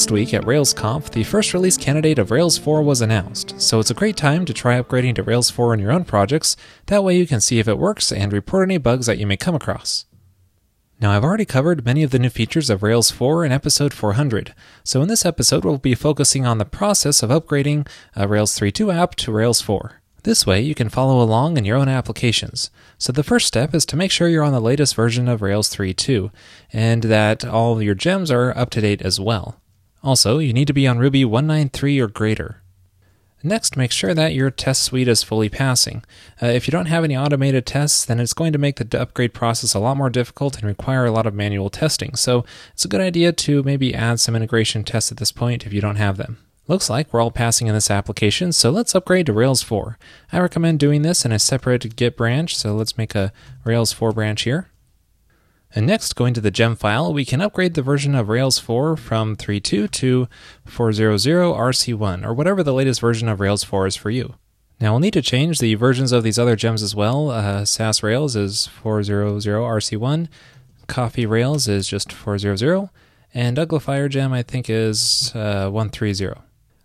last week at RailsConf, the first release candidate of Rails 4 was announced, so it's a great time to try upgrading to Rails 4 in your own projects. That way you can see if it works and report any bugs that you may come across. Now, I've already covered many of the new features of Rails 4 in episode 400, so in this episode we'll be focusing on the process of upgrading a Rails 3.2 app to Rails 4. This way, you can follow along in your own applications. So, the first step is to make sure you're on the latest version of Rails 3.2 and that all your gems are up to date as well. Also, you need to be on Ruby 193 or greater. Next, make sure that your test suite is fully passing. Uh, if you don't have any automated tests, then it's going to make the upgrade process a lot more difficult and require a lot of manual testing. So, it's a good idea to maybe add some integration tests at this point if you don't have them. Looks like we're all passing in this application, so let's upgrade to Rails 4. I recommend doing this in a separate Git branch, so let's make a Rails 4 branch here. And next, going to the gem file, we can upgrade the version of Rails 4 from 3.2 to 4.0.0 RC1, or whatever the latest version of Rails 4 is for you. Now we'll need to change the versions of these other gems as well. Uh, Sass Rails is 4.0.0 RC1, Coffee Rails is just 4.0.0, and Uglifier gem I think is uh, 1.3.0.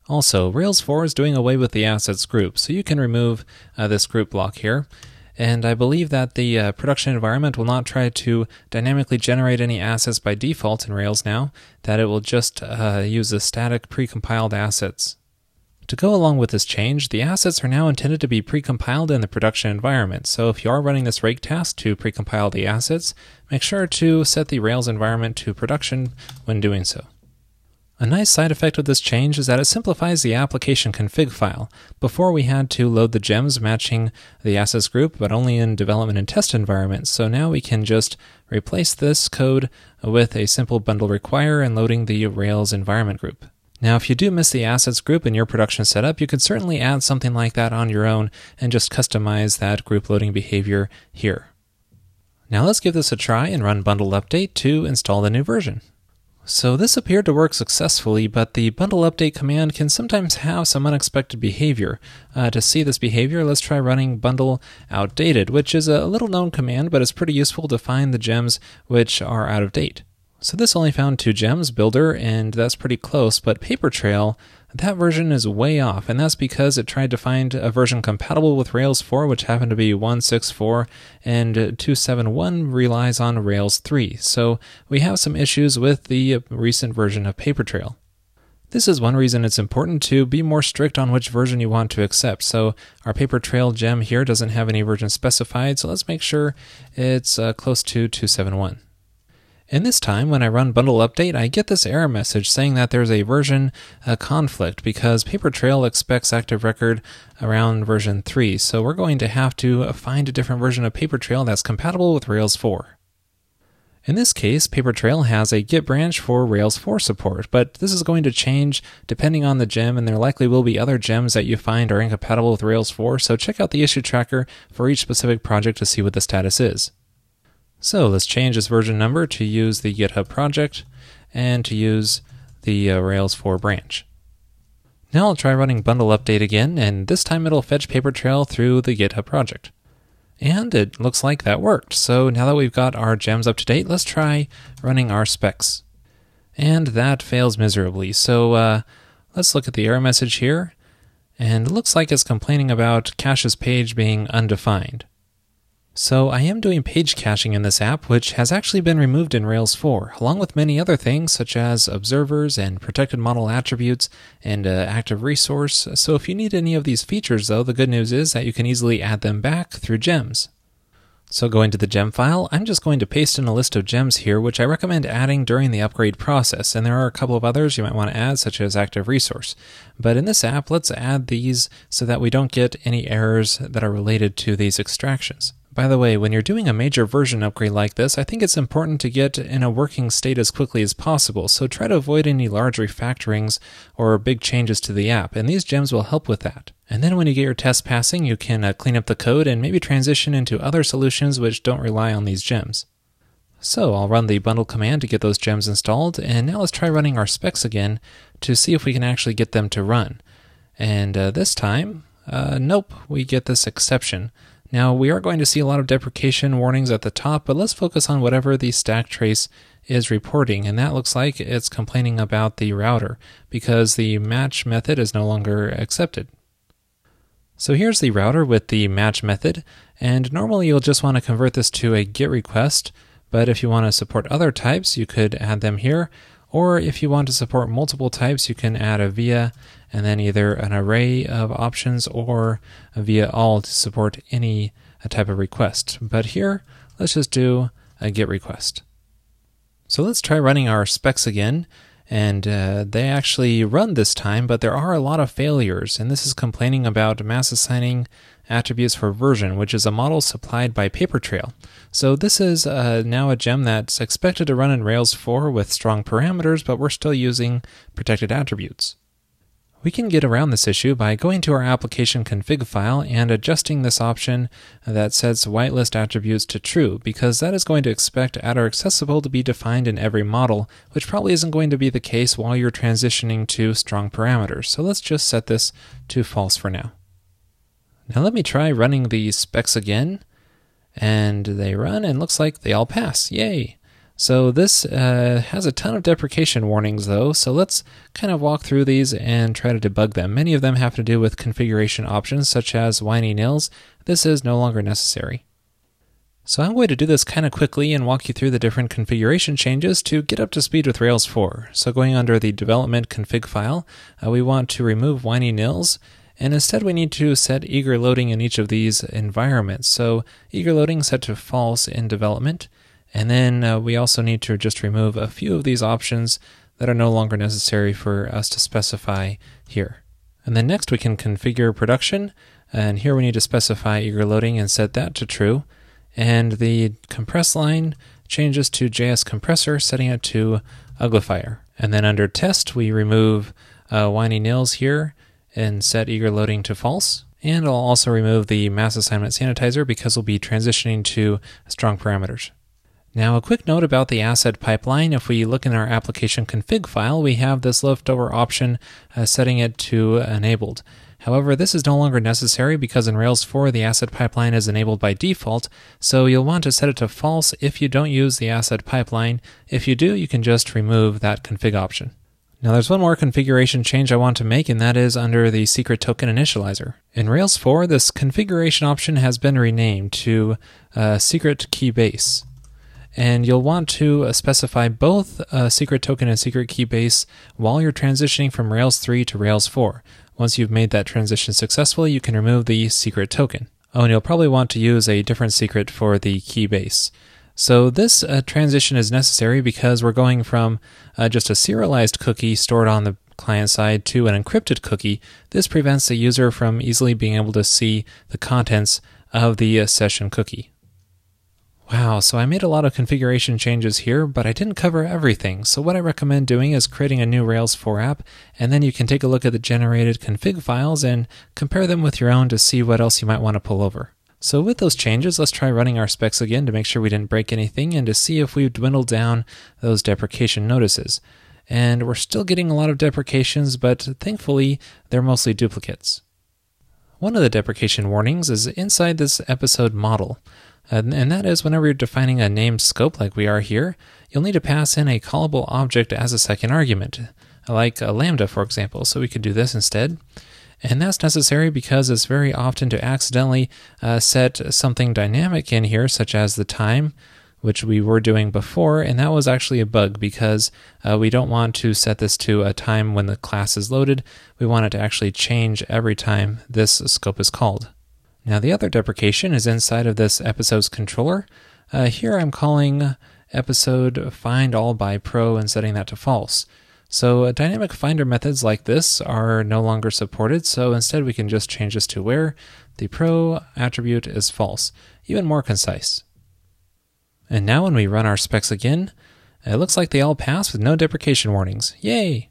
Also, Rails 4 is doing away with the assets group, so you can remove uh, this group block here. And I believe that the uh, production environment will not try to dynamically generate any assets by default in Rails now, that it will just uh, use the static precompiled assets. To go along with this change, the assets are now intended to be precompiled in the production environment, so if you are running this rake task to precompile the assets, make sure to set the Rails environment to production when doing so. A nice side effect of this change is that it simplifies the application config file. Before we had to load the gems matching the assets group, but only in development and test environments. So now we can just replace this code with a simple bundle require and loading the Rails environment group. Now, if you do miss the assets group in your production setup, you can certainly add something like that on your own and just customize that group loading behavior here. Now let's give this a try and run bundle update to install the new version. So this appeared to work successfully, but the bundle update command can sometimes have some unexpected behavior. Uh, to see this behavior, let's try running bundle outdated, which is a little known command, but it's pretty useful to find the gems which are out of date. So this only found two gems, Builder, and that's pretty close, but Papertrail that version is way off, and that's because it tried to find a version compatible with Rails 4, which happened to be 164, and 271 relies on Rails 3. So we have some issues with the recent version of Papertrail. This is one reason it's important to be more strict on which version you want to accept. So our Papertrail gem here doesn't have any version specified, so let's make sure it's uh, close to 271. And this time, when I run bundle update, I get this error message saying that there's a version conflict because Papertrail expects Active Record around version 3. So we're going to have to find a different version of Papertrail that's compatible with Rails 4. In this case, Papertrail has a Git branch for Rails 4 support, but this is going to change depending on the gem, and there likely will be other gems that you find are incompatible with Rails 4, so check out the issue tracker for each specific project to see what the status is. So let's change this version number to use the GitHub project and to use the uh, Rails 4 branch. Now I'll try running bundle update again, and this time it'll fetch Papertrail through the GitHub project. And it looks like that worked. So now that we've got our gems up to date, let's try running our specs. And that fails miserably. So uh, let's look at the error message here. And it looks like it's complaining about cache's page being undefined. So I am doing page caching in this app, which has actually been removed in Rails 4, along with many other things such as observers and protected model attributes and uh, active resource. So if you need any of these features though, the good news is that you can easily add them back through gems. So going to the gem file, I'm just going to paste in a list of gems here, which I recommend adding during the upgrade process. And there are a couple of others you might want to add, such as active resource. But in this app, let's add these so that we don't get any errors that are related to these extractions. By the way, when you're doing a major version upgrade like this, I think it's important to get in a working state as quickly as possible, so try to avoid any large refactorings or big changes to the app, and these gems will help with that. And then when you get your test passing, you can uh, clean up the code and maybe transition into other solutions which don't rely on these gems. So I'll run the bundle command to get those gems installed, and now let's try running our specs again to see if we can actually get them to run. And uh, this time, uh, nope, we get this exception. Now, we are going to see a lot of deprecation warnings at the top, but let's focus on whatever the stack trace is reporting, and that looks like it's complaining about the router because the match method is no longer accepted. So here's the router with the match method, and normally you'll just want to convert this to a GET request, but if you want to support other types, you could add them here, or if you want to support multiple types, you can add a via and then either an array of options or via all to support any type of request. But here, let's just do a GET request. So let's try running our specs again and uh, they actually run this time, but there are a lot of failures, and this is complaining about mass assigning attributes for version, which is a model supplied by Papertrail. So this is uh, now a gem that's expected to run in Rails 4 with strong parameters, but we're still using protected attributes. We can get around this issue by going to our application config file and adjusting this option that sets whitelist attributes to true, because that is going to expect attr_accessible to be defined in every model, which probably isn't going to be the case while you're transitioning to strong parameters. So let's just set this to false for now. Now let me try running the specs again, and they run and looks like they all pass. Yay! So this uh, has a ton of deprecation warnings though, so let's kind of walk through these and try to debug them. Many of them have to do with configuration options such as whiny nils. This is no longer necessary. So I'm going to do this kind of quickly and walk you through the different configuration changes to get up to speed with Rails 4. So going under the development config file, uh, we want to remove whiny nils and instead we need to set eager loading in each of these environments. So eager loading set to false in development, and then uh, we also need to just remove a few of these options that are no longer necessary for us to specify here. And then next we can configure production, and here we need to specify eager loading and set that to true. And the compress line changes to JS compressor, setting it to uglifier. And then under test, we remove uh, whiny nils here and set eager loading to false. And I'll also remove the mass assignment sanitizer because we'll be transitioning to strong parameters. Now, a quick note about the asset pipeline. If we look in our application config file, we have this leftover option uh, setting it to enabled. However, this is no longer necessary because in Rails 4 the asset pipeline is enabled by default, so you'll want to set it to false if you don't use the asset pipeline. If you do, you can just remove that config option. Now there's one more configuration change I want to make, and that is under the secret token initializer. In Rails 4, this configuration option has been renamed to uh, secret key base and you'll want to uh, specify both uh, secret token and secret key base while you're transitioning from Rails 3 to Rails 4. Once you've made that transition successfully, you can remove the secret token. Oh, and you'll probably want to use a different secret for the key base. So this uh, transition is necessary because we're going from uh, just a serialized cookie stored on the client side to an encrypted cookie. This prevents the user from easily being able to see the contents of the uh, session cookie. Wow, so I made a lot of configuration changes here, but I didn't cover everything. So what I recommend doing is creating a new Rails 4 app, and then you can take a look at the generated config files and compare them with your own to see what else you might want to pull over. So with those changes, let's try running our specs again to make sure we didn't break anything and to see if we've dwindled down those deprecation notices. And we're still getting a lot of deprecations, but thankfully they're mostly duplicates. One of the deprecation warnings is inside this episode model. And that is whenever you're defining a named scope like we are here, you'll need to pass in a callable object as a second argument, like a lambda, for example. So we could do this instead. And that's necessary because it's very often to accidentally uh, set something dynamic in here, such as the time, which we were doing before, and that was actually a bug because uh, we don't want to set this to a time when the class is loaded. We want it to actually change every time this scope is called. Now, the other deprecation is inside of this episode's controller. Uh, here I'm calling episode find all by pro and setting that to false. So uh, dynamic finder methods like this are no longer supported, so instead we can just change this to where the pro attribute is false, even more concise. And now when we run our specs again, it looks like they all pass with no deprecation warnings. Yay!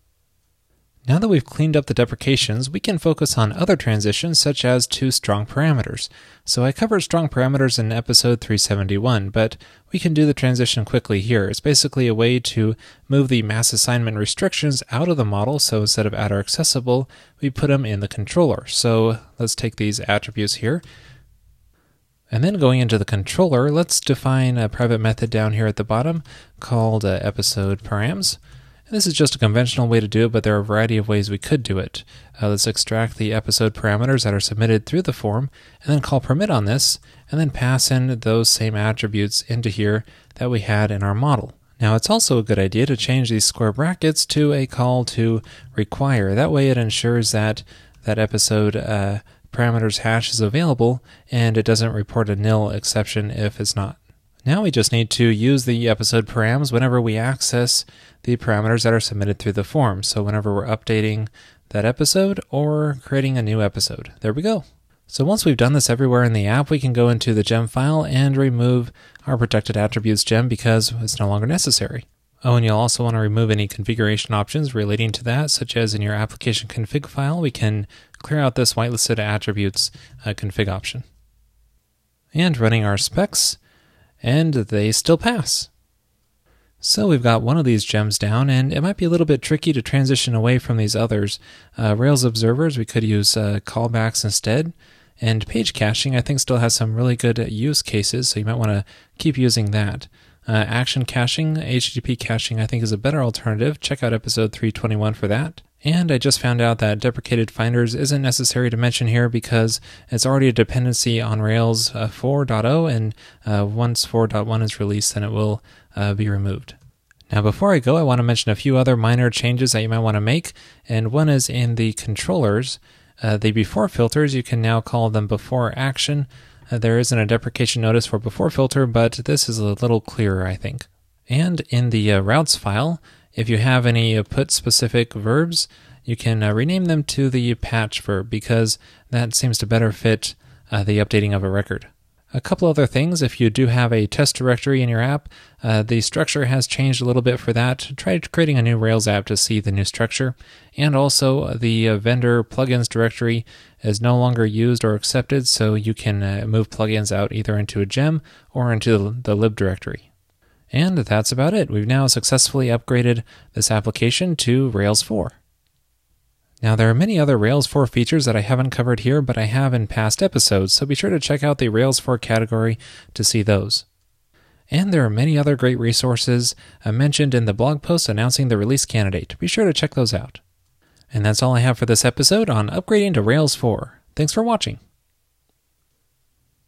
Now that we've cleaned up the deprecations, we can focus on other transitions such as to strong parameters. So I covered strong parameters in episode 371, but we can do the transition quickly here. It's basically a way to move the mass assignment restrictions out of the model, so instead of attr_accessible, we put them in the controller. So let's take these attributes here. And then going into the controller, let's define a private method down here at the bottom called uh, episode params. And this is just a conventional way to do it, but there are a variety of ways we could do it. Uh, let's extract the episode parameters that are submitted through the form, and then call permit on this, and then pass in those same attributes into here that we had in our model. Now, it's also a good idea to change these square brackets to a call to require. That way, it ensures that that episode uh, parameters hash is available and it doesn't report a nil exception if it's not. Now we just need to use the episode params whenever we access the parameters that are submitted through the form. So whenever we're updating that episode or creating a new episode. There we go. So once we've done this everywhere in the app, we can go into the gem file and remove our protected attributes gem because it's no longer necessary. Oh, and you'll also want to remove any configuration options relating to that, such as in your application config file, we can clear out this whitelisted attributes uh, config option. And running our specs, and they still pass. So we've got one of these gems down, and it might be a little bit tricky to transition away from these others. Uh, Rails observers, we could use uh, callbacks instead. And page caching, I think, still has some really good use cases, so you might want to keep using that. Uh, action caching, HTTP caching, I think is a better alternative. Check out episode 321 for that. And I just found out that deprecated finders isn't necessary to mention here because it's already a dependency on Rails uh, 4.0, and uh, once 4.1 is released, then it will uh, be removed. Now, before I go, I want to mention a few other minor changes that you might want to make, and one is in the controllers. Uh, the before filters, you can now call them before action. There isn't a deprecation notice for before filter, but this is a little clearer, I think. And in the routes file, if you have any uh, put specific verbs, you can uh, rename them to the patch verb because that seems to better fit uh, the updating of a record. A couple other things if you do have a test directory in your app, uh, the structure has changed a little bit for that. Try creating a new Rails app to see the new structure. And also, the uh, vendor plugins directory is no longer used or accepted, so you can uh, move plugins out either into a gem or into the lib directory. And that's about it. We've now successfully upgraded this application to Rails 4. Now, there are many other Rails 4 features that I haven't covered here, but I have in past episodes, so be sure to check out the Rails 4 category to see those. And there are many other great resources uh, mentioned in the blog post announcing the release candidate. Be sure to check those out. And that's all I have for this episode on upgrading to Rails 4. Thanks for watching.